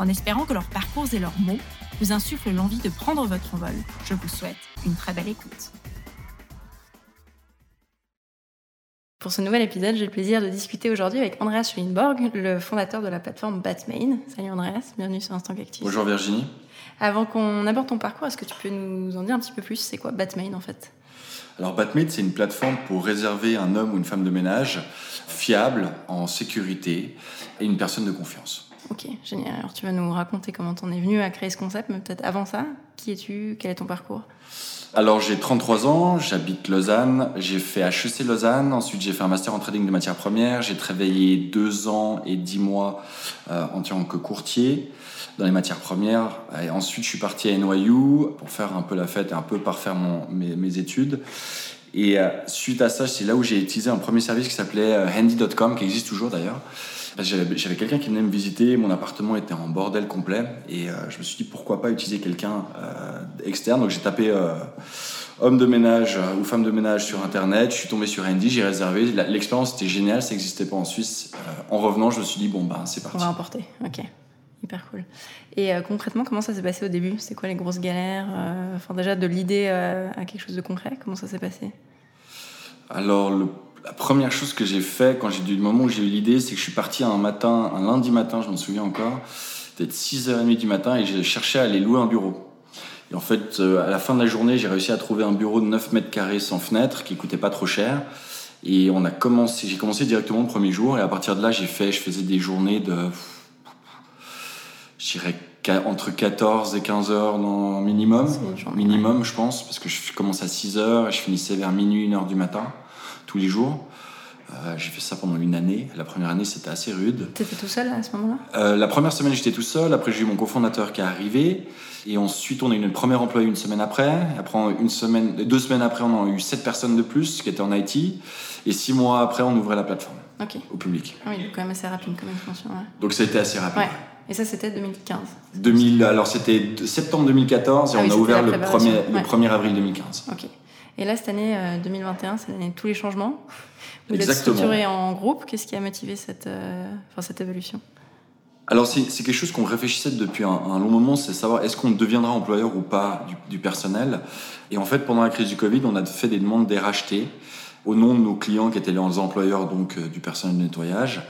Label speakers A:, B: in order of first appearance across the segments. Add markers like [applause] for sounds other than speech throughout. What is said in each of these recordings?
A: En espérant que leurs parcours et leurs mots vous insuffle l'envie de prendre votre envol. Je vous souhaite une très belle écoute. Pour ce nouvel épisode, j'ai le plaisir de discuter aujourd'hui avec Andreas Schwinborg, le fondateur de la plateforme Batmain. Salut Andreas, bienvenue sur Instant Cactus.
B: Bonjour Virginie.
A: Avant qu'on aborde ton parcours, est-ce que tu peux nous en dire un petit peu plus? C'est quoi Batmain en fait?
B: Alors Batmaid, c'est une plateforme pour réserver un homme ou une femme de ménage fiable, en sécurité et une personne de confiance.
A: Ok, génial. Alors tu vas nous raconter comment t'en es venu à créer ce concept, mais peut-être avant ça, qui es-tu? Quel est ton parcours?
B: Alors j'ai 33 ans, j'habite Lausanne, j'ai fait HEC Lausanne, ensuite j'ai fait un master en trading de matières premières, j'ai travaillé deux ans et dix mois euh, en tant que courtier dans les matières premières, et ensuite je suis parti à NYU pour faire un peu la fête et un peu parfaire mes, études. Et euh, suite à ça, c'est là où j'ai utilisé un premier service qui s'appelait euh, handy.com, qui existe toujours d'ailleurs, j'avais quelqu'un qui venait me visiter, mon appartement était en bordel complet et euh, je me suis dit pourquoi pas utiliser quelqu'un euh, externe. Donc j'ai tapé euh, homme de ménage ou femme de ménage sur internet, je suis tombé sur Andy, j'ai réservé. L'expérience était géniale, ça n'existait pas en Suisse. en revenant, je me suis dit bon ben c'est parti.
A: On va emporter, ok. Hyper cool. Et concrètement, comment ça s'est passé au début? C'est quoi les grosses galères Enfin déjà de l'idée à quelque chose de concret, comment ça s'est passé?
B: Alors le la première chose que j'ai fait quand j'ai du moment où j'ai eu l'idée, c'est que je suis parti un matin, un lundi matin, je m'en souviens encore, peut-être 6h30 du matin et j'ai cherché à aller louer un bureau. Et en fait, euh, à la fin de la journée, j'ai réussi à trouver un bureau de 9 mètres carrés sans fenêtre qui coûtait pas trop cher. Et on a commencé, j'ai commencé directement le premier jour et à partir de là, j'ai fait, je faisais des journées de, je dirais entre 14 et 15 heures dans minimum, minimum je pense, parce que je commence à 6 heures et je finissais vers minuit, 1 heure du matin tous les jours. Euh, j'ai fait ça pendant une année. La première année, c'était assez rude.
A: Tu étais tout seul à ce moment-là?
B: Euh, La première semaine, j'étais tout seul. Après, j'ai eu mon cofondateur qui est arrivé. Et ensuite, on a eu une première employé une semaine après. Après, une semaine, deux semaines après, on a eu sept personnes de plus qui étaient en IT. Et six mois après, on ouvrait la plateforme au public.
A: Ah oui, quand même assez rapide comme expansion.
B: Donc, ça a été assez rapide.
A: Et ça, c'était 2015
B: 2000, Alors, c'était septembre 2014 et ah on a ouvert le 1er, le 1er avril 2015.
A: Ok. Et là, cette année 2021, euh, c'est l'année de tous les changements. Vous êtes structuré en groupe. Qu'est-ce qui a motivé cette, euh, enfin, cette évolution?
B: Alors c'est quelque chose qu'on réfléchissait depuis un, long moment, c'est savoir est-ce qu'on deviendra employeur ou pas du, personnel. Et en fait, pendant la crise du Covid, on a fait des demandes d'RHT au nom de nos clients qui étaient les employeurs donc euh, du personnel de nettoyage.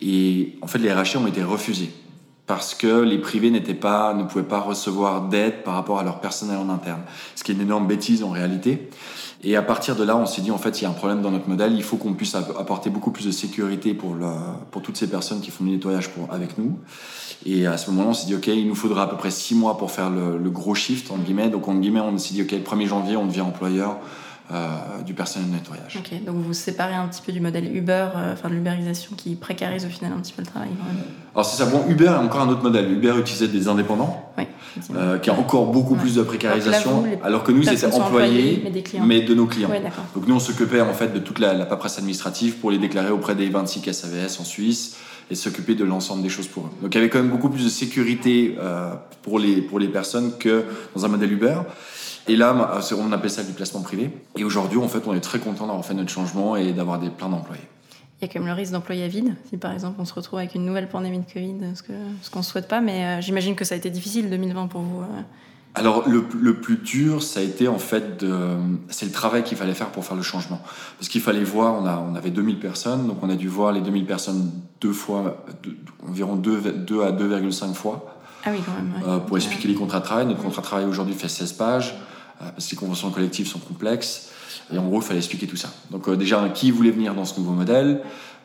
B: Et en fait, les RHT ont été refusés parce que les privés n'étaient pas, ne pouvaient pas recevoir d'aide par rapport à leur personnel en interne. Ce qui est une énorme bêtise en réalité. Et à partir de là, on s'est dit, en fait, il y a un problème dans notre modèle, il faut qu'on puisse apporter beaucoup plus de sécurité pour, le, pour toutes ces personnes qui font du nettoyage pour, avec nous. Et à ce moment-là, on s'est dit, OK, il nous faudra à peu près six mois pour faire le, le gros shift, en guillemets. Donc, en guillemets, on s'est dit, OK, le 1er janvier, on devient employeur. Euh, du personnel de nettoyage.
A: Ok, donc vous séparez un petit peu du modèle Uber, euh, enfin de l'uberisation qui précarise au final un petit peu le travail.
B: Alors c'est ça, bon, Uber est encore un autre modèle. Uber utilisait des indépendants, euh, qui a encore beaucoup plus de précarisation, alors, que nous c'était employés, mais, de nos clients. donc nous on s'occupait en fait de toute la, la, paperasse administrative pour les déclarer auprès des 26 SAVS en Suisse et s'occuper de l'ensemble des choses pour eux. Donc il y avait quand même beaucoup plus de sécurité pour, les, pour les personnes que dans un modèle Uber. Et là, on appelle ça du placement privé. Et aujourd'hui, en fait, on est très content d'avoir fait notre changement et d'avoir des plein d'employés.
A: Il y a quand même le risque d'employés à vide, si par exemple on se retrouve avec une nouvelle pandémie de Covid, ce qu'on ne souhaite pas, mais euh, j'imagine que ça a été difficile 2020 pour vous. Euh.
B: Alors le, le, plus dur, ça a été en fait, de, c'est le travail qu'il fallait faire pour faire le changement. Parce qu'il fallait voir, on, a, on avait 2000 personnes, donc on a dû voir les 2000 personnes deux fois, environ 2, 2 à 2,5 fois.
A: Ah oui, quand même.
B: Euh, pour expliquer les contrats de travail. Notre contrat de travail aujourd'hui fait 16 pages. Euh, parce que les conventions collectives sont complexes. Et en gros, il fallait expliquer tout ça. Donc euh, déjà, qui voulait venir dans ce nouveau modèle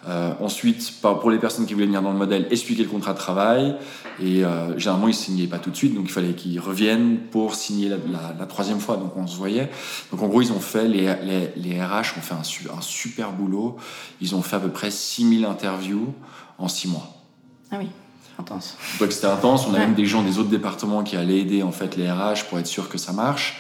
B: euh, Ensuite, pour les personnes qui voulaient venir dans le modèle, expliquer le contrat de travail. Et généralement, ils ne signaient pas tout de suite, donc il fallait qu'ils reviennent pour signer la, troisième fois. Donc on se voyait. Donc en gros, ils ont fait, les, les, RH ont fait un, un, super boulot. Ils ont fait à peu près 6000 interviews en 6 mois.
A: Ah oui. intense.
B: Donc c'était intense. On a même des gens des autres départements qui allaient aider en fait les RH pour être sûr que ça marche.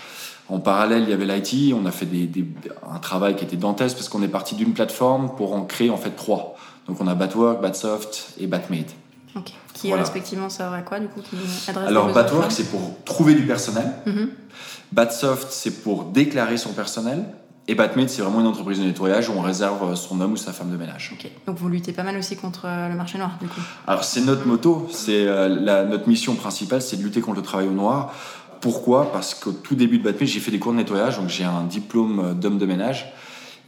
B: En parallèle, il y avait l'IT. On a fait des, un travail qui était dantesque parce qu'on est parti d'une plateforme pour en créer en fait trois. Donc on a Batwork, Batsoft et Batmade.
A: Ok. Qui respectivement servent à quoi du coup
B: Alors Batwork, c'est pour trouver du personnel. Mm-hmm. Batsoft, c'est pour déclarer son personnel. Et Batmade, c'est vraiment une entreprise de nettoyage où on réserve son homme ou sa femme de ménage.
A: Ok. Donc vous luttez pas mal aussi contre euh, le marché noir, du coup
B: Alors c'est notre moto, c'est euh, notre mission principale, c'est de lutter contre le travail au noir. Pourquoi? Parce qu'au tout début de Batmade, j'ai fait des cours de nettoyage, donc j'ai un diplôme euh, d'homme de ménage.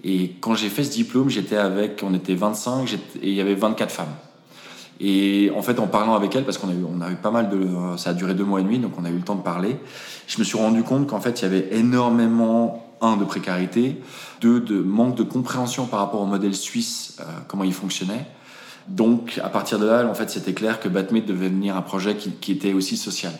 B: Et quand j'ai fait ce diplôme, j'étais avec, on était 25 et il y avait 24 femmes. Et en fait, en parlant avec elles, parce qu'on a eu, a eu pas mal de, ça a duré deux mois et demi, donc on a eu le temps de parler. Je me suis rendu compte qu'en fait, il y avait énormément un, de précarité, deux, de manque de compréhension par rapport au modèle suisse, euh, comment il fonctionnait. Donc, à partir de là, en fait, c'était clair que Batmate devait devenir un projet qui, était aussi social.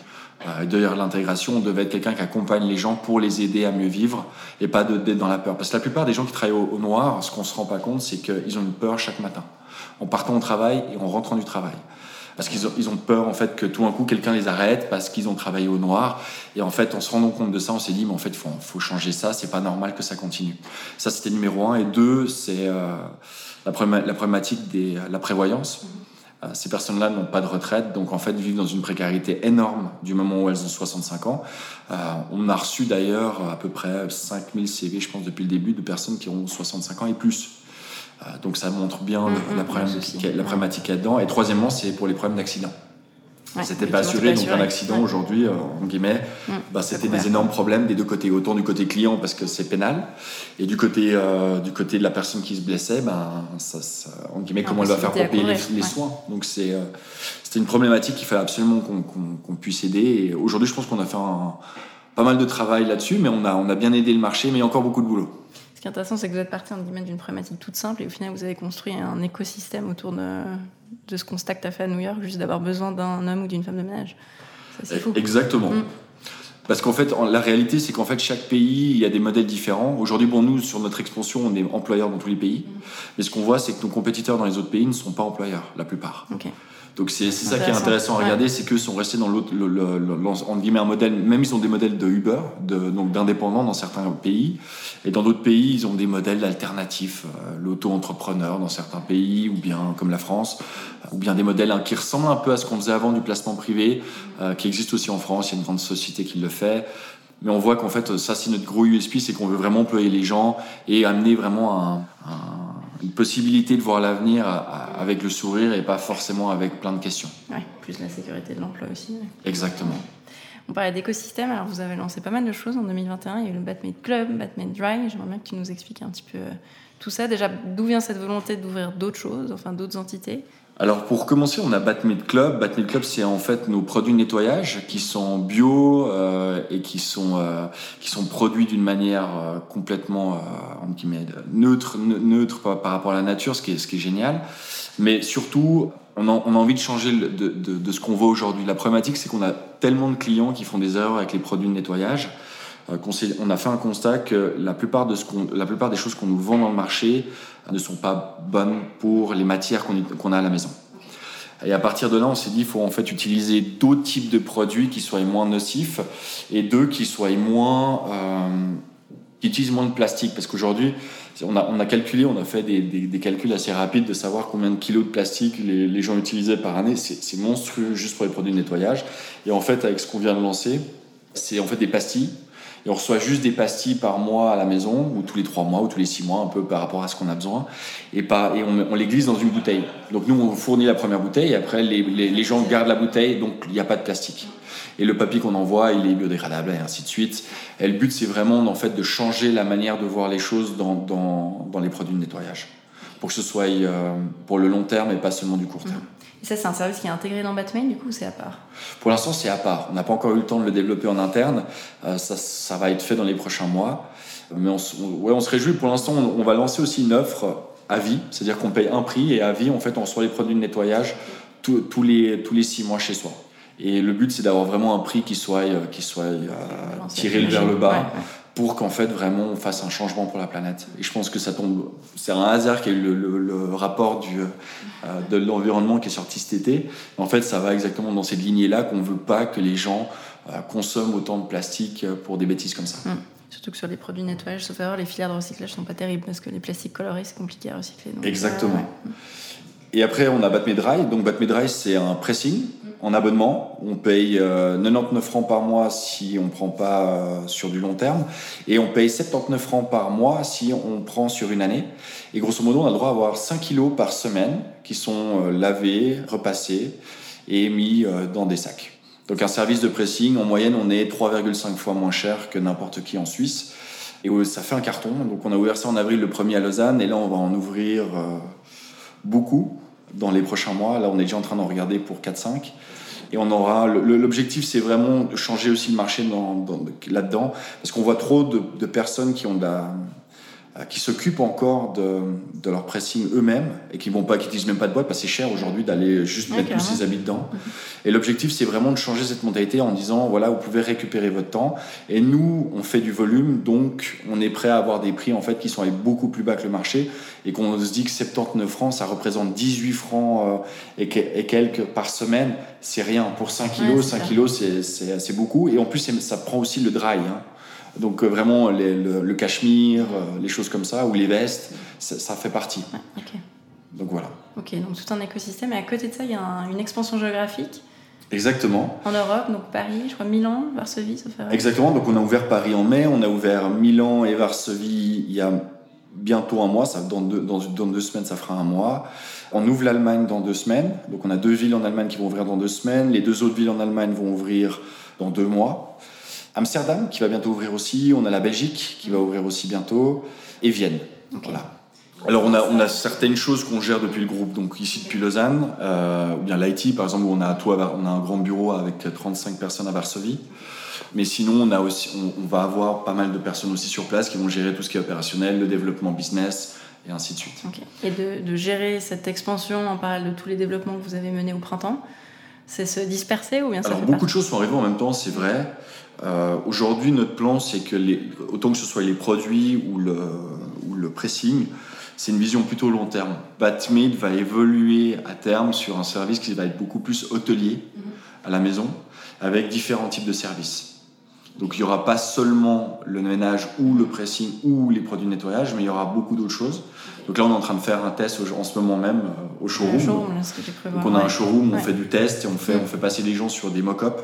B: D'ailleurs, l'intégration devait être quelqu'un qui accompagne les gens pour les aider à mieux vivre et pas d'être dans la peur. Parce que la plupart des gens qui travaillent au, noir, ce qu'on se rend pas compte, c'est qu'ils ont une peur chaque matin. En partant au travail et en rentrant du travail parce qu'ils ont, peur en fait que tout un coup quelqu'un les arrête parce qu'ils ont travaillé au noir. Et en fait, en se rendant compte de ça, on s'est dit mais en fait, faut, faut changer ça. C'est pas normal que ça continue. Ça, c'était numéro un. Et deux, c'est euh, la, problématique de la prévoyance. Euh, ces personnes-là n'ont pas de retraite, donc en fait vivent dans une précarité énorme du moment où elles ont 65 ans. Euh, on a reçu d'ailleurs à peu près 5000 CV, je pense, depuis le début, de personnes qui ont 65 ans et plus. Euh, donc ça montre bien mm, mm, la, problématique, la problématique là-dedans. Et troisièmement, c'est pour les problèmes d'accident. C'était pas assuré, donc un accident aujourd'hui, euh, en guillemets, mm, bah, c'était des énormes problèmes des deux côtés. Autant du côté client parce que c'est pénal, et du côté, euh, du côté de la personne qui se blessait, ben, ça, en guillemets, comment elle va faire pour payer les, soins. Donc c'est, c'était une problématique qu'il fallait absolument qu'on, puisse aider. Et aujourd'hui, je pense qu'on a fait pas mal de travail là-dessus, mais on a, on a bien aidé le marché, mais il y a encore beaucoup de boulot.
A: Ce qui est intéressant, c'est que vous êtes parti d'une problématique toute simple et au final, vous avez construit un écosystème autour de, de ce constat que tu as fait à New York, juste d'avoir besoin d'un homme ou d'une femme de ménage.
B: C'est fou. Exactement. Mm. Parce qu'en fait, la réalité, c'est qu'en fait, chaque pays, il y a des modèles différents. Aujourd'hui, bon, nous, sur notre expansion, on est employeur dans tous les pays. Mm. Mais ce qu'on voit, c'est que nos compétiteurs dans les autres pays ne sont pas employeurs, la plupart. Donc c'est ça qui est intéressant. à regarder, c'est qu'eux sont restés dans l'autre, en guillemets un modèle, même ils ont des modèles de Uber, de, donc d'indépendants dans certains pays, et dans d'autres pays ils ont des modèles alternatifs, euh, l'auto-entrepreneur dans certains pays, ou bien comme la France, ou bien des modèles hein, qui ressemblent un peu à ce qu'on faisait avant du placement privé, euh, qui existe aussi en France, il y a une grande société qui le fait. Mais on voit qu'en fait, ça, c'est notre gros USP, c'est qu'on veut vraiment employer les gens et amener vraiment un, un une possibilité de voir l'avenir avec le sourire et pas forcément avec plein de questions.
A: Oui, plus la sécurité de l'emploi aussi.
B: Exactement.
A: On parlait d'écosystème, alors vous avez lancé pas mal de choses en 2021. Il y a eu le Batmade Club, Batmade Dry. J'aimerais bien que tu nous expliques un petit peu euh, tout ça. Déjà, d'où vient cette volonté d'ouvrir d'autres choses, enfin d'autres entités
B: alors pour commencer, on a Batmade Club. Batmade Club, c'est en fait nos produits de nettoyage qui sont bio euh, et qui sont euh, qui sont produits d'une manière euh, complètement neutre neutre par, rapport à la nature, ce qui est ce qui est génial. Mais surtout, on a, on a envie de changer de, de, de ce qu'on voit aujourd'hui. La problématique, c'est qu'on a tellement de clients qui font des erreurs avec les produits de nettoyage on a fait un constat que la plupart, de ce la plupart des choses qu'on nous vend dans le marché ne sont pas bonnes pour les matières qu'on a à la maison. Et à partir de là, on s'est dit qu'il faut en fait utiliser d'autres types de produits qui soient moins nocifs et deux qui soient moins. Euh, qui utilisent moins de plastique. Parce qu'aujourd'hui, on a, calculé, on a fait des, calculs assez rapides de savoir combien de kilos de plastique les, les gens utilisaient par année. C'est monstrueux juste pour les produits de nettoyage. Et en fait, avec ce qu'on vient de lancer, c'est en fait des pastilles et on reçoit juste des pastilles par mois à la maison, ou tous les trois mois, ou tous les six mois, un peu par rapport à ce qu'on a besoin. Et, pas, et on, les glisse dans une bouteille. Donc nous, on fournit la première bouteille, et après, les, gens gardent la bouteille, donc il n'y a pas de plastique. Et le papier qu'on envoie, il est biodégradable, et ainsi de suite. Et le but, c'est vraiment en fait, de changer la manière de voir les choses dans les produits de nettoyage. Pour que ce soit euh, pour le long terme et pas seulement du court terme.
A: Et ça, c'est un service qui est intégré dans Batman, du coup, ou c'est à part
B: Pour l'instant, c'est à part. On n'a pas encore eu le temps de le développer en interne. Euh, ça, ça, va être fait dans les prochains mois. Mais on, ouais, on se réjouit. Pour l'instant, on, va lancer aussi une offre à vie, c'est-à-dire qu'on paye un prix et à vie, en fait, on reçoit les produits de nettoyage tous, les, tous les six mois chez soi. Et le but, c'est d'avoir vraiment un prix qui soit, euh, qui soit euh, tiré vers le bas. Pour qu'en fait vraiment on fasse un changement pour la planète. Et je pense que ça tombe, c'est un hasard qu'il y ait eu le, rapport du, euh, de l'environnement qui est sorti cet été. En fait, ça va exactement dans cette lignée-là qu'on veut pas que les gens euh, consomment autant de plastique pour des bêtises comme ça.
A: Mmh. Surtout que sur les produits nettoyage, sauf erreur, les filières de recyclage sont pas terribles parce que les plastiques colorés c'est compliqué à recycler.
B: exactement. Et après, on a Batmedry. Donc, Batmedry, c'est un pressing en abonnement. On paye 99 euh, francs par mois si on ne prend pas euh, sur du long terme. Et on paye 79 francs par mois si on prend sur une année. Et grosso modo, on a le droit d'avoir 5 kilos par semaine qui sont euh, lavés, repassés et mis dans des sacs. Donc, un service de pressing, en moyenne, on est 3,5 fois moins cher que n'importe qui en Suisse. Et ça fait un carton. Donc, on a ouvert ça en avril le premier à Lausanne. Et là, on va en ouvrir beaucoup dans les prochains mois. Là, on est déjà en train d'en regarder pour 4-5. Et on aura. L'objectif, c'est vraiment de changer aussi le marché dans, là-dedans, parce qu'on voit trop de, de, personnes qui ont de la, qui s'occupent encore de, de, leur pressing eux-mêmes et qui vont pas, qui disent même pas de boîte parce que c'est cher aujourd'hui d'aller juste mettre tous ses habits dedans. Et l'objectif, c'est vraiment de changer cette mentalité en disant voilà, vous pouvez récupérer votre temps. Et nous, on fait du volume, donc on est prêt à avoir des prix en fait qui sont beaucoup plus bas que le marché et qu'on se dit que 79 francs, ça représente 18 francs euh, et, quelques par semaine. C'est rien pour 5 kilos. 5 kilos, c'est assez beaucoup. Et en plus, ça prend aussi le dry. Hein. Donc euh, vraiment le, cachemire, euh, les choses comme ça, ou les vestes, ça, fait partie. Donc voilà.
A: Ok, donc tout un écosystème. Et à côté de ça, il y a une expansion géographique.
B: Exactement.
A: En Europe, donc Paris, je crois Milan, Varsovie, ça fait.
B: Exactement, donc on a ouvert Paris en mai, on a ouvert Milan et Varsovie il y a bientôt un mois, ça, dans, deux, dans, dans deux semaines ça fera un mois. On ouvre l'Allemagne dans deux semaines, donc on a deux villes en Allemagne qui vont ouvrir dans deux semaines, les deux autres villes en Allemagne vont ouvrir dans deux mois. Amsterdam qui va bientôt ouvrir aussi, on a la Belgique qui va ouvrir aussi bientôt, et Vienne. Voilà. Alors on a, on a certaines choses qu'on gère depuis le groupe, donc ici depuis Lausanne, euh, ou bien l'IT par exemple, où on a, toi, on a un grand bureau avec 35 personnes à Varsovie. Mais sinon, on, a aussi, on, va avoir pas mal de personnes aussi sur place qui vont gérer tout ce qui est opérationnel, le développement business, et ainsi de suite.
A: Et de, de, gérer cette expansion en parallèle de tous les développements que vous avez menés au printemps, c'est se disperser ou bien ça
B: Alors beaucoup de choses sont arrivées en même temps, c'est vrai. Euh, aujourd'hui, notre plan, c'est que les, autant que ce soit les produits ou le, ou le pressing, c'est une vision plutôt long terme. Batmid va évoluer à terme sur un service qui va être beaucoup plus hôtelier à la maison, avec différents types de services. Donc il n'y aura pas seulement le ménage ou le pressing ou les produits de nettoyage, mais il y aura beaucoup d'autres choses. Donc là, on est en train de faire un test en ce moment même euh, au showroom. Donc on a un showroom, on fait du test et on fait, on fait passer les gens sur des mock-ups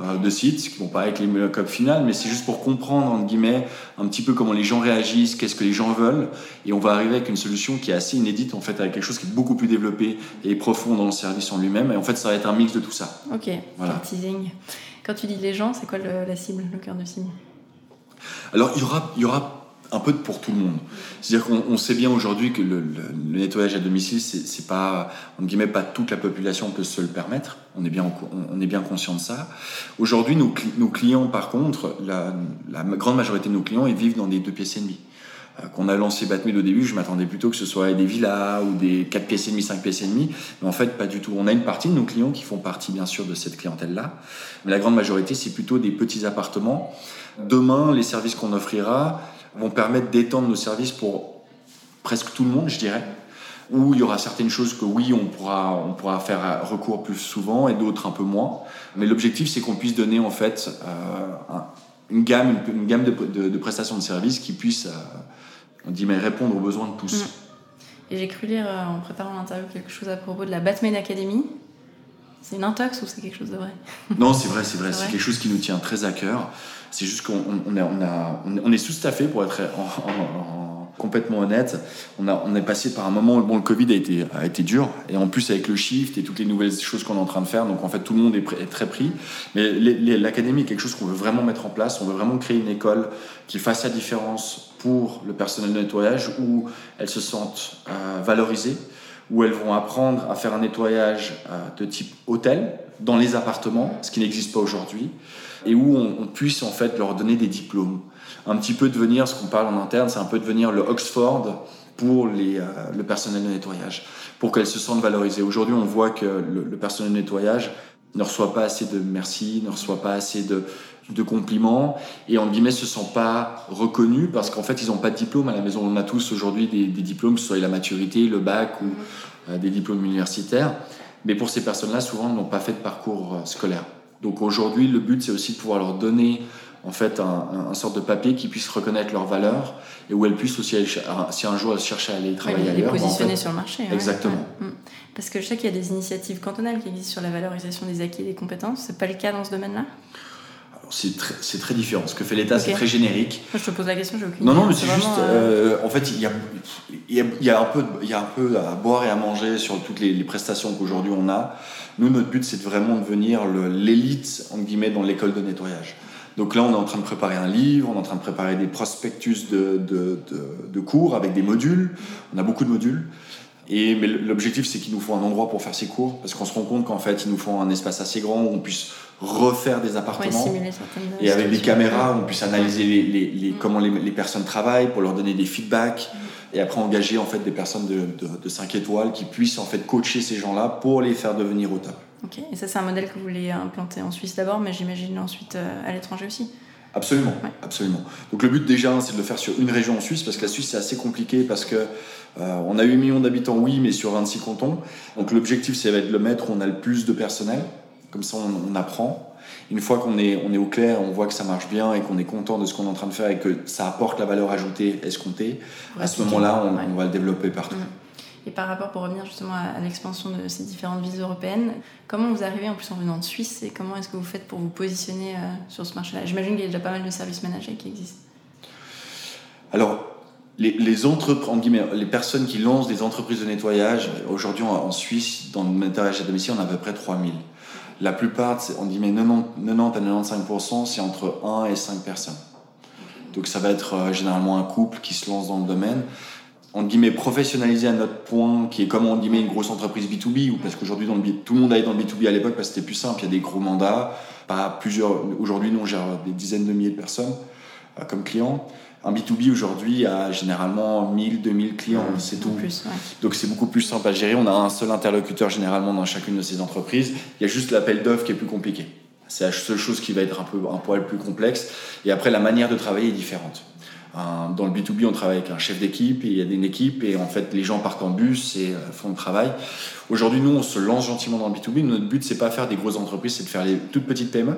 B: euh, de sites qui vont pas avec les mock-ups finales, mais c'est juste pour comprendre, entre guillemets, un petit peu comment les gens réagissent, qu'est-ce que les gens veulent. Et on va arriver avec une solution qui est assez inédite, en fait, avec quelque chose qui est beaucoup plus développé et profond dans le service en lui-même. Et en fait, ça va être un mix de tout ça.
A: Ok, voilà. teasing. Quand tu dis les gens, c'est quoi le, la cible, le cœur de cible
B: Alors, il y aura, il y aura un peu pour tout le monde. C'est-à-dire qu'on sait bien aujourd'hui que le, nettoyage à domicile, c'est pas, en guillemets, pas toute la population peut se le permettre. On est bien, on est bien conscient de ça. Aujourd'hui, nos, nos, clients, par contre, la, la, grande majorité de nos clients, ils vivent dans des deux pièces et demie. Euh, qu'on a lancé Batmid au début, je m'attendais plutôt que ce soit des villas ou des 4 pièces et demi, 5 pièces et demi. Mais en fait, pas du tout. On a une partie de nos clients qui font partie, bien sûr, de cette clientèle-là. Mais la grande majorité, c'est plutôt des petits appartements. Demain, les services qu'on offrira vont permettre d'étendre nos services pour presque tout le monde, je dirais. Où il y aura certaines choses que oui, on pourra, on pourra faire recours plus souvent et d'autres un peu moins. Mais l'objectif, c'est qu'on puisse donner en fait euh, une gamme, une, gamme de, prestations de services qui puisse euh, on dit mais répondre aux besoins de tous. Mm.
A: Et j'ai cru lire euh, en préparant l'interview quelque chose à propos de la Batman Academy. C'est une intox ou c'est quelque chose de vrai? [laughs]
B: Non, c'est vrai, c'est vrai. C'est quelque chose qui nous tient très à cœur. C'est juste qu'on on, on, a, on est sous-staffé pour être complètement honnête. On, a, on est passé par un moment où bon, le Covid a été, a été dur. Et en plus, avec le shift et toutes les nouvelles choses qu'on est en train de faire, donc en fait, tout le monde est, est très pris. Mais l'académie est quelque chose qu'on veut vraiment mettre en place. On veut vraiment créer une école qui fasse la différence pour le personnel de nettoyage, où elles se sentent euh, valorisées, où elles vont apprendre à faire un nettoyage euh, de type hôtel dans les appartements, ce qui n'existe pas aujourd'hui, et où on, puisse en fait leur donner des diplômes. Un petit peu devenir, ce qu'on parle en interne, c'est un peu devenir le Oxford pour les, euh, le personnel de nettoyage, pour qu'elles se sentent valorisées. Aujourd'hui, on voit que le, le personnel de nettoyage ne reçoit pas assez de merci, ne reçoit pas assez de, de compliments et en guillemets se sent pas reconnu parce qu'en fait ils n'ont pas de diplôme à la maison. On a tous aujourd'hui des, diplômes, que ce soit la maturité, le bac ou euh, des diplômes universitaires. Mais pour ces personnes-là, souvent, n'ont pas fait de parcours euh, scolaire. Donc aujourd'hui, le but, c'est aussi de pouvoir leur donner en fait un, un, sorte de papier qui puisse reconnaître leurs valeurs et où elles puissent aussi, si un jour elles cherchent à aller travailler
C: ouais,
B: ailleurs,
C: les positionner sur le marché.
B: Exactement.
C: Ouais. Mm. Parce que je sais qu'il y a des initiatives cantonales qui existent sur la valorisation des acquis et des compétences. C'est pas le cas dans ce domaine-là?
B: C'est très, très, différent. Ce que fait l'État, c'est très générique.
C: je te pose la question, j'ai aucune
B: Non, non, mais c'est juste. Euh... en fait, il y a, y, a, y a, un peu, il y a un peu à boire et à manger sur toutes les, les prestations qu'aujourd'hui on a. Nous, notre but, c'est vraiment de devenir l'élite, entre guillemets, dans l'école de nettoyage. Donc là, on est en train de préparer un livre, on est en train de préparer des prospectus de, de, de, de cours avec des modules. On a beaucoup de modules. Et, mais l'objectif, c'est qu'il nous faut un endroit pour faire ces cours, parce qu'on se rend compte qu'en fait, il nous faut un espace assez grand où on puisse refaire des appartements.
C: Ouais,
B: et avec des caméras, on puisse analyser les, les, les, mm. comment les, personnes travaillent, pour leur donner des feedbacks, et après engager en fait des personnes de, de, de 5 étoiles qui puissent en fait coacher ces gens-là pour les faire devenir au top.
C: Ok, et ça c'est un modèle que vous voulez implanter en Suisse d'abord, mais j'imagine ensuite euh, à l'étranger aussi
B: Absolument, ouais. absolument. Donc le but déjà, c'est de le faire sur une région en Suisse, parce que la Suisse c'est assez compliqué, parce que euh, on a 8 millions d'habitants, oui, mais sur 26 cantons. Donc l'objectif, c'est de le mettre où on a le plus de personnel. Comme ça, on, on apprend. Une fois qu'on est, on est au clair, on voit que ça marche bien et qu'on est content de ce qu'on est en train de faire et que ça apporte la valeur ajoutée escomptée, ouais, à ce moment-là, on, ouais. on, va le développer partout.
C: Et par rapport, pour revenir justement à, à l'expansion de ces différentes villes européennes, comment vous arrivez en plus en venant de Suisse et comment est-ce que vous faites pour vous positionner euh, sur ce marché-là? J'imagine qu'il y a déjà pas mal de services managers qui existent.
B: Alors, les, les, les personnes qui lancent des entreprises de nettoyage, aujourd'hui en Suisse, dans le nettoyage à domicile, on a à peu près 3000. La plupart, on dit mais 90, 90 à 95%, c'est entre 1 et 5 personnes. Donc ça va être euh, généralement un couple qui se lance dans le domaine. On guillemets professionnalisé à notre point, qui est comme on guillemets une grosse entreprise B2B, ou parce qu'aujourd'hui tout le monde allait dans le B2B à l'époque parce que c'était plus simple, il y a des gros mandats, pas plusieurs. Aujourd'hui, nous on gère des dizaines de milliers de personnes euh, comme clients. Un B2B aujourd'hui a généralement 1000, 2000 clients, mmh, c'est tout.
C: Plus, ouais.
B: Donc c'est beaucoup plus simple à gérer. On a un seul interlocuteur généralement dans chacune de ces entreprises. Il y a juste l'appel d'offres qui est plus compliqué. C'est la seule chose qui va être un peu un poil plus complexe. Et après, la manière de travailler est différente. Dans le B2B, on travaille avec un chef d'équipe, et il y a une équipe, et en fait, les gens partent en bus et font le travail. Aujourd'hui, nous, on se lance gentiment dans le B2B. Notre but, c'est pas faire des grosses entreprises, c'est de faire les toutes petites PME.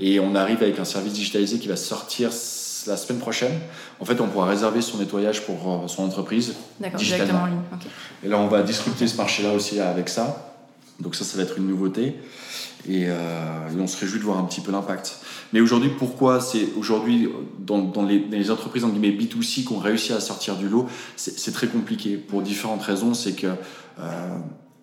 B: Et on arrive avec un service digitalisé qui va sortir la semaine prochaine. En fait, on pourra réserver son nettoyage pour euh, son entreprise
C: digitalement. En ligne. Okay.
B: Et là, on va discuter ce marché-là aussi avec ça. Donc ça, ça va être une nouveauté. Et, euh, et on se réjouit de voir un petit peu l'impact. Mais aujourd'hui, pourquoi c'est aujourd'hui dans, dans, les, dans, les, entreprises en guillemets B2C qu'on réussit à sortir du lot, c'est très compliqué pour différentes raisons. C'est que euh,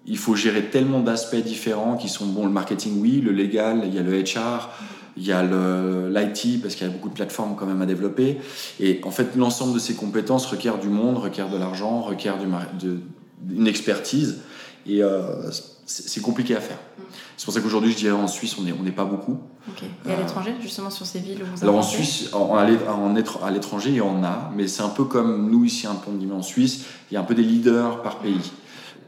B: il faut gérer tellement d'aspects différents qui sont bon le marketing oui, le légal, il y a le HR, il y a l'IT parce qu'il y a beaucoup de plateformes quand même à développer. Et en fait, l'ensemble de ces compétences requiert du monde, requiert de l'argent, requiert du, de, une expertise. Et euh, c'est compliqué à faire. C'est pour ça qu'aujourd'hui, je dirais en Suisse, on n'est on est pas beaucoup.
C: Okay. Et à l'étranger, justement, sur ces villes où vous
B: Alors en Suisse, à l'étranger, il y en a, mais c'est un peu comme nous ici, un peu en Suisse, il y a un peu des leaders par pays.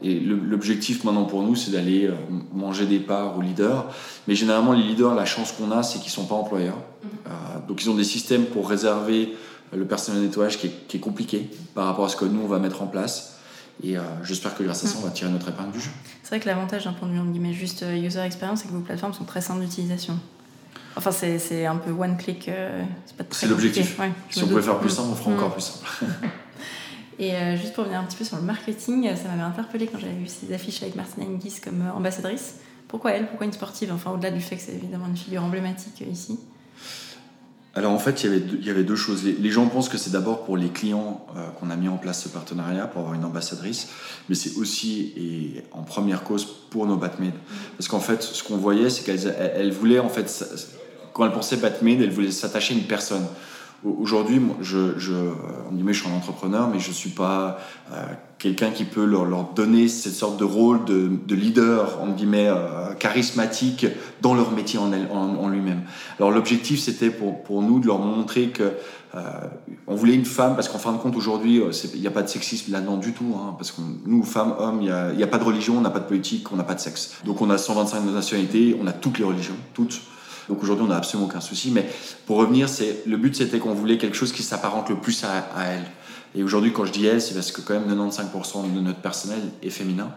B: Et l'objectif maintenant pour nous, c'est d'aller manger des parts aux leaders. Mais généralement, les leaders, la chance qu'on a, c'est qu'ils ne sont pas employeurs. Mmh. Euh, donc ils ont des systèmes pour réserver le personnel de nettoyage qui est, qui est, compliqué par rapport à ce que nous, on va mettre en place. Et euh, j'espère que grâce à ça, on va tirer notre épingle du jeu.
C: C'est vrai que l'avantage d'un point de vue guillemets, juste user experience, c'est que vos plateformes sont très simples d'utilisation. Enfin, c'est un peu one click. Euh,
B: c'est l'objectif. Ouais, si on pouvait faire plus simple, on fera mmh. encore plus simple. [laughs]
C: Et euh, juste pour revenir un petit peu sur le marketing, ça m'avait interpellé quand j'avais vu ces affiches avec Martina Hingis comme euh, ambassadrice. Pourquoi elle? Pourquoi une sportive? Enfin, au-delà du fait que c'est évidemment une figure emblématique euh, ici.
B: Alors en fait, il y avait deux, choses. Les, gens pensent que c'est d'abord pour les clients euh, qu'on a mis en place ce partenariat pour avoir une ambassadrice, mais c'est aussi et en première cause pour nos Batmaids. Parce qu'en fait, ce qu'on voyait, c'est qu'elles elles voulaient en fait, quand elles pensaient Batmaid, elles voulaient s'attacher à une personne. Aujourd'hui, je, on dit, je suis un entrepreneur, mais je ne suis pas euh, quelqu'un qui peut leur, donner cette sorte de rôle de, de leader, en guillemets, euh, charismatique dans leur métier en, lui-même. Alors l'objectif, c'était pour, pour, nous de leur montrer que euh, on voulait une femme, parce qu'en fin de compte, aujourd'hui, euh, il n'y a pas de sexisme là-dedans du tout, hein, parce que nous, femmes, hommes, il n'y a, a, pas de religion, on n'a pas de politique, on n'a pas de sexe. Donc on a 125 nationalités, on a toutes les religions, toutes. Donc aujourd'hui, on n'a absolument aucun souci. Mais pour revenir, c'est le but, c'était qu'on voulait quelque chose qui s'apparente le plus à, elle. Et aujourd'hui, quand je dis elle, c'est parce que quand même 95% de notre personnel est féminin.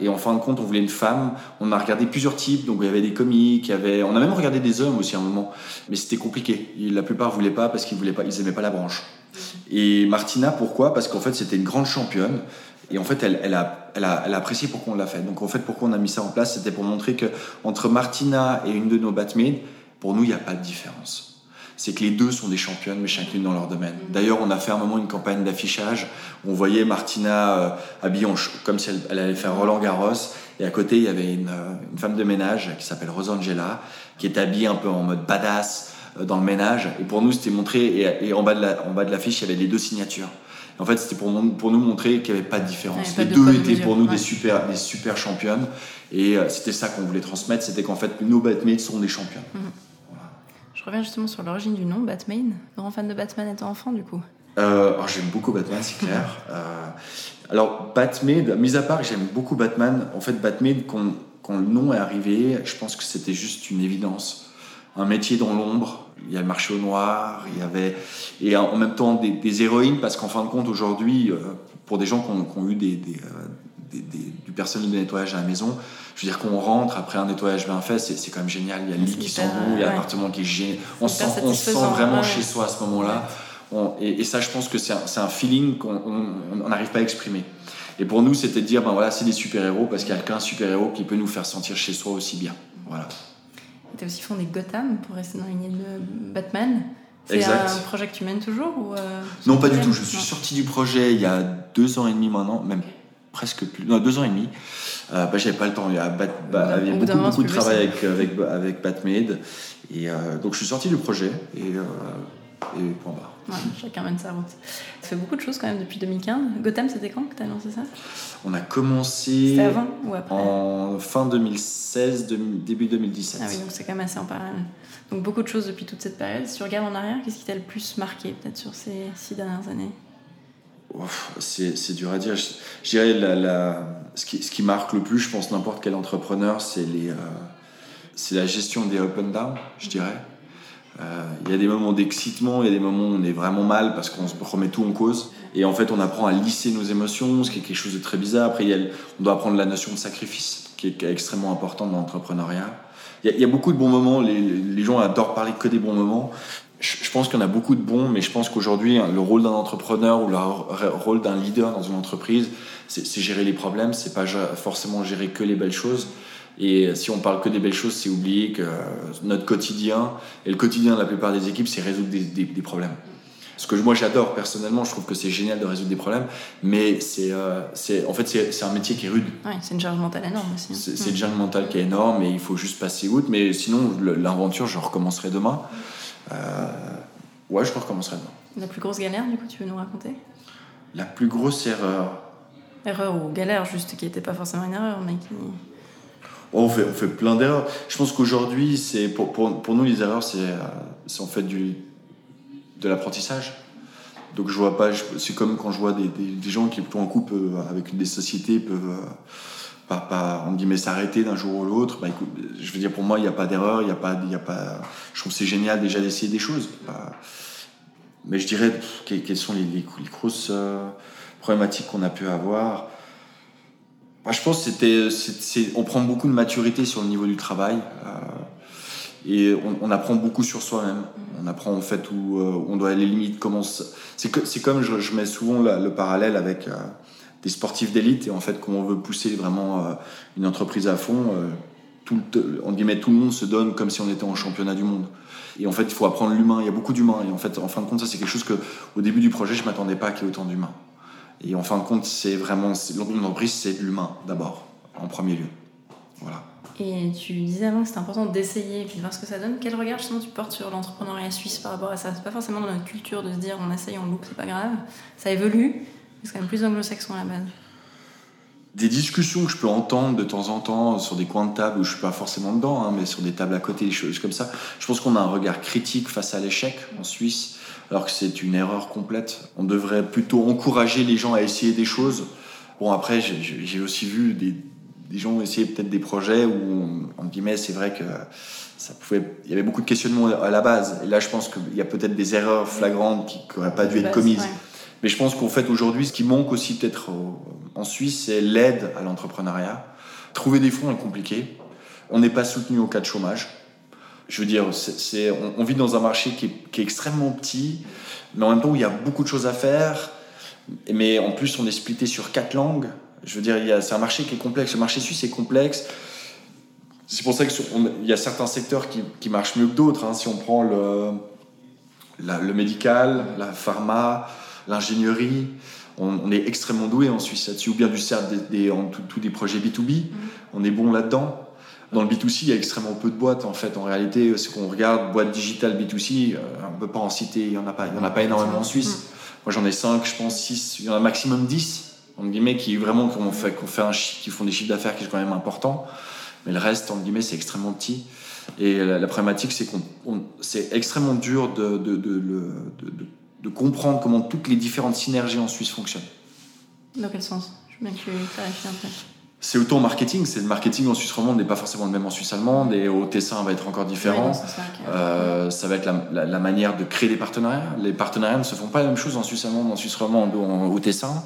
B: Et en fin de compte, on voulait une femme. On a regardé plusieurs types. Donc il y avait des comiques, il y avait... on a même regardé des hommes aussi à un moment. Mais c'était compliqué. La plupart voulaient pas parce qu'ils voulaient pas, ils aimaient pas la branche. Et Martina, pourquoi? Parce qu'en fait, c'était une grande championne. Et en fait, elle, a, elle, a, elle a apprécié pourquoi on l'a fait. Donc en fait, pourquoi on a mis ça en place, c'était pour montrer que entre Martina et une de nos batmaids, pour nous, il n'y a pas de différence c'est que les deux sont des championnes, mais chacune dans leur domaine. D'ailleurs, on a fait un moment une campagne d'affichage. On voyait Martina euh, habillée comme si elle, allait faire Roland Garros. Et à côté, il y avait une, euh, une femme de ménage qui s'appelle Rosangela, qui est habillée un peu en mode badass euh, dans le ménage. Et pour nous, c'était montré, et, et, en bas de l'affiche, il y avait les deux signatures. En fait, c'était pour, pour, nous montrer qu'il n'y avait pas de différence. les deux étaient pour nous des, super, des super championnes. Et c'était ça qu'on voulait transmettre, c'était qu'en fait, nos batmates sont des championnes. Mhm.
C: Je reviens justement sur l'origine du nom, Batman. Grand fan de Batman étant enfant, du coup
B: euh, J'aime beaucoup Batman, c'est clair. [laughs] euh, alors, Batman, mis à part que j'aime beaucoup Batman, en fait, Batman, quand, quand, le nom est arrivé, je pense que c'était juste une évidence. Un métier dans l'ombre, il y a le marché au noir, il y avait. Et en même temps, des, des héroïnes, parce qu'en fin de compte, aujourd'hui, euh, pour des gens qui ont, qui ont eu des, des, euh, du personnel de nettoyage à la maison. Je veux dire qu'on rentre après un nettoyage bien fait, c'est quand même génial. Il y a le lit qui sent bon, il y a l'appartement qui est génial. On, sent, on sent vraiment chez soi à ce moment-là. Et, et, ça, je pense que c'est un, un, feeling qu'on n'arrive pas à exprimer. Et pour nous, c'était de dire, ben voilà, c'est des super-héros parce qu'il n'y a qu'un super-héros qui peut nous faire sentir chez soi aussi bien. Voilà.
C: Tu as aussi fondé Gotham pour rester dans l'unité de Batman. C'est un projet que tu mènes toujours ou euh,
B: Non, pas du tout. Je suis sorti du projet il y a deux ans et demi maintenant, même presque plus, non, deux ans et demi. Euh, bah, j'avais pas le temps. Il y, a bah, il y a beaucoup, beaucoup de travail avec, avec, avec Batmade. Et euh, donc, je suis sorti du projet et, et point barre.
C: Ouais, chacun mène sa route. Tu fais beaucoup de choses quand même depuis 2015. Gotham, c'était quand que tu as lancé ça?
B: On a commencé.
C: Avant ou après?
B: En fin 2016, début 2017.
C: Ah oui, donc c'est quand même assez en parallèle. Donc beaucoup de choses depuis toute cette période. Si tu regardes en arrière, qu'est-ce qui t'a le plus marqué peut-être sur ces six dernières années?
B: C'est dur à dire. Je, dirais la, la, ce, qui, ce, qui, marque le plus, je pense, n'importe quel entrepreneur, c'est euh, la gestion des up and down, je dirais. Euh, il y a des moments d'excitement, il y a des moments où on est vraiment mal parce qu'on se remet tout en cause. Et en fait, on apprend à lisser nos émotions, ce qui est quelque chose de très bizarre. Après, il y a, on doit apprendre la notion de sacrifice, qui est extrêmement importante dans l'entrepreneuriat. Il, y, a beaucoup de bons moments. Les, gens adorent parler que des bons moments je pense qu'il y en a beaucoup de bons, mais je pense qu'aujourd'hui, le rôle d'un entrepreneur ou le rôle d'un leader dans une entreprise, c'est gérer les problèmes, c'est pas forcément gérer que les belles choses. Et si on parle que des belles choses, c'est oublier que notre quotidien, et le quotidien de la plupart des équipes, c'est résoudre des, des, problèmes. Ce que moi j'adore personnellement, je trouve que c'est génial de résoudre des problèmes, mais c'est, euh, en fait c'est un métier qui est rude.
C: Ouais, c'est une charge mentale énorme aussi.
B: Hein. C'est une charge mentale qui est énorme et il faut juste passer outre. Mais sinon, l'aventure, je recommencerai demain. Euh, ouais, je recommencerai demain.
C: La plus grosse galère, du coup, tu veux nous raconter?
B: La plus grosse erreur.
C: Erreur ou galère, juste qui n'était pas forcément une erreur, mais qui.
B: On, fait, on fait plein d'erreurs. Je pense qu'aujourd'hui, c'est pour, pour, pour, nous, les erreurs, c'est euh, en fait du, de l'apprentissage. Donc je vois pas, c'est comme quand je vois des, des, gens qui tout en coup avec des sociétés peuvent euh, pas, pas on dit s'arrêter d'un jour ou l'autre. Bah, je veux dire pour moi il n'y a pas d'erreur, il y a pas, il y a pas. Je trouve c'est génial déjà d'essayer des choses. Bah, mais je dirais quelles sont les, les, grosses euh, problématiques qu'on a pu avoir? Bah, je pense que c'était, on prend beaucoup de maturité sur le niveau du travail. Euh, et on, on, apprend beaucoup sur soi-même. On apprend en fait où euh, on doit les limites. Comment c'est, que, c'est comme je, je, mets souvent la, le parallèle avec euh, des sportifs d'élite et en fait quand on veut pousser vraiment une entreprise à fond, tout le, guillemets, tout le monde se donne comme si on était en championnat du monde. Et en fait, il faut apprendre l'humain. Il y a beaucoup d'humains. Et en fait, en fin de compte, ça c'est quelque chose que au début du projet, je m'attendais pas qu'il y ait autant d'humains. Et en fin de compte, c'est vraiment une entreprise, c'est l'humain d'abord, en premier lieu. Voilà.
C: Et tu disais avant que c'était important d'essayer et puis de voir ce que ça donne. Quel regard justement tu portes sur l'entrepreneuriat suisse par rapport à ça? C'est pas forcément dans notre culture de se dire on essaye, on loupe, c'est pas grave. Ça évolue. C'est quand même plus anglo-saxon à la base.
B: Des discussions que je peux entendre de temps en temps sur des coins de table où je suis pas forcément dedans, hein, mais sur des tables à côté, des choses comme ça. Je pense qu'on a un regard critique face à l'échec en Suisse, alors que c'est une erreur complète. On devrait plutôt encourager les gens à essayer des choses. Bon, après, j'ai aussi vu des, des gens essayer peut-être des projets où, en guillemets, c'est vrai que ça pouvait, il y avait beaucoup de questionnements à la base. Et là, je pense qu'il y a peut-être des erreurs flagrantes qui n'auraient pas dû être commises. Mais je pense qu'en fait, aujourd'hui, ce qui manque aussi peut-être en Suisse, c'est l'aide à l'entrepreneuriat. Trouver des fonds est compliqué. On n'est pas soutenu au cas de chômage. Je veux dire, on, vit dans un marché qui est, extrêmement petit, mais en même temps où il y a beaucoup de choses à faire. Mais en plus, on est splitté sur quatre langues. Je veux dire, c'est un marché qui est complexe. Le marché suisse est complexe. C'est pour ça qu'il y a certains secteurs qui, marchent mieux que d'autres. Hein. Si on prend le médical, la pharma, l'ingénierie, on, est extrêmement doué en Suisse là-dessus, ou bien du CERT, des, en tous des projets B2B, mm-hmm. on est bon là-dedans. Dans le B2C, il y a extrêmement peu de boîtes en fait. En réalité, si on regarde boîte digitale B2C, euh, on ne peut pas en citer, il n'y en a pas, il y en a pas énormément en Suisse. Mm-hmm. Moi j'en ai 5, je pense 6, il y en a maximum 10, en guillemets, qui vraiment qui, fait, qu'on fait un, qui font des chiffres d'affaires qui sont quand même importants. Mais le reste, en guillemets, c'est extrêmement petit. Et la, problématique, c'est qu'on, c'est extrêmement dur de, de, de, de de comprendre comment toutes les différentes synergies en Suisse fonctionnent.
C: Dans quel sens? Je veux bien que tu clarifies un peu.
B: C'est autant marketing, c'est le marketing en Suisse romande n'est pas forcément le même en Suisse allemande et au Tessin va être encore différent. Euh, ça va être la, manière de créer des partenariats. Les partenariats ne se font pas la même chose en Suisse allemande, en Suisse romande ou au Tessin.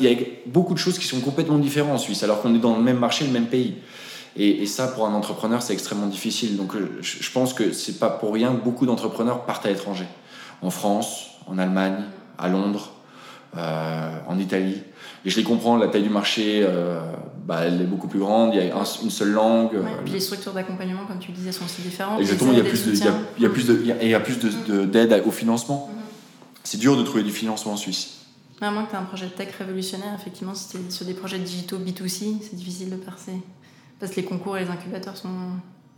B: Il y a beaucoup de choses qui sont complètement différentes en Suisse alors qu'on est dans le même marché, le même pays. Et, et ça, pour un entrepreneur, c'est extrêmement difficile. Donc euh, je pense que c'est pas pour rien que beaucoup d'entrepreneurs partent à l'étranger. En France, en Allemagne, à Londres, euh, en Italie. Et je les comprends, la taille du marché, euh, bah, elle est beaucoup plus grande, il y a une seule langue.
C: et puis les structures d'accompagnement, comme tu le disais, sont aussi différentes.
B: Exactement, il y a plus de, il y a, plus de, il y a plus d'aide au financement. Mhm. C'est dur de trouver du financement en Suisse.
C: À moins que tu aies un projet de tech révolutionnaire, effectivement, si sur des projets digitaux B2C, c'est difficile de percer. Parce que les concours et les incubateurs sont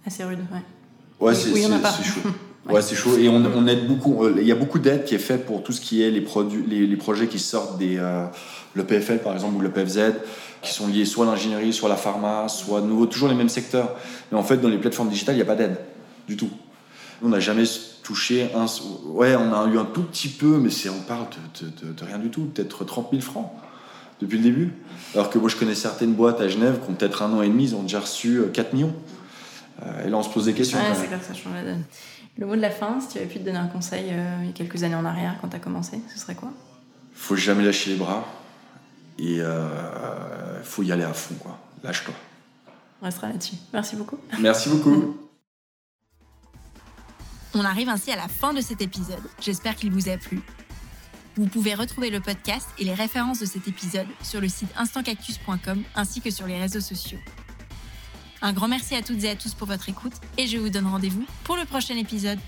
C: assez rudes.
B: Ouais, ouais c'est chaud. [laughs] Ouais, c'est chaud. Et on, aide beaucoup. Euh, il y a beaucoup d'aide qui est faite pour tout ce qui est les, produits, les, projets qui sortent des. Euh, le PFL, par exemple, ou le PFZ, qui sont liés soit à l'ingénierie, soit à la pharma, soit nouveau, toujours les mêmes secteurs. Mais en fait, dans les plateformes digitales, il n'y a pas d'aide du tout. On n'a jamais touché un. Ouais, on a eu un tout petit peu, mais on parle de, de, rien du tout, peut-être 30 000 francs depuis le début. Alors que moi, je connais certaines boîtes à Genève qui ont peut-être un an et demi, ils ont déjà reçu 4 euh, millions. et là, on se pose des questions.
C: Ouais, c'est comme ça donne. Le mot de la fin, si tu avais pu te donner un conseil euh, il y a quelques années en arrière quand tu as commencé, ce serait quoi?
B: Faut jamais lâcher les bras et euh, faut y aller à fond, quoi. Lâche-toi.
C: On restera là-dessus. Merci beaucoup.
B: Merci beaucoup.
A: On arrive ainsi à la fin de cet épisode. J'espère qu'il vous a plu. Vous pouvez retrouver le podcast et les références de cet épisode sur le site instantcactus.com ainsi que sur les réseaux sociaux. Un grand merci à toutes et à tous pour votre écoute et je vous donne rendez-vous pour le prochain épisode.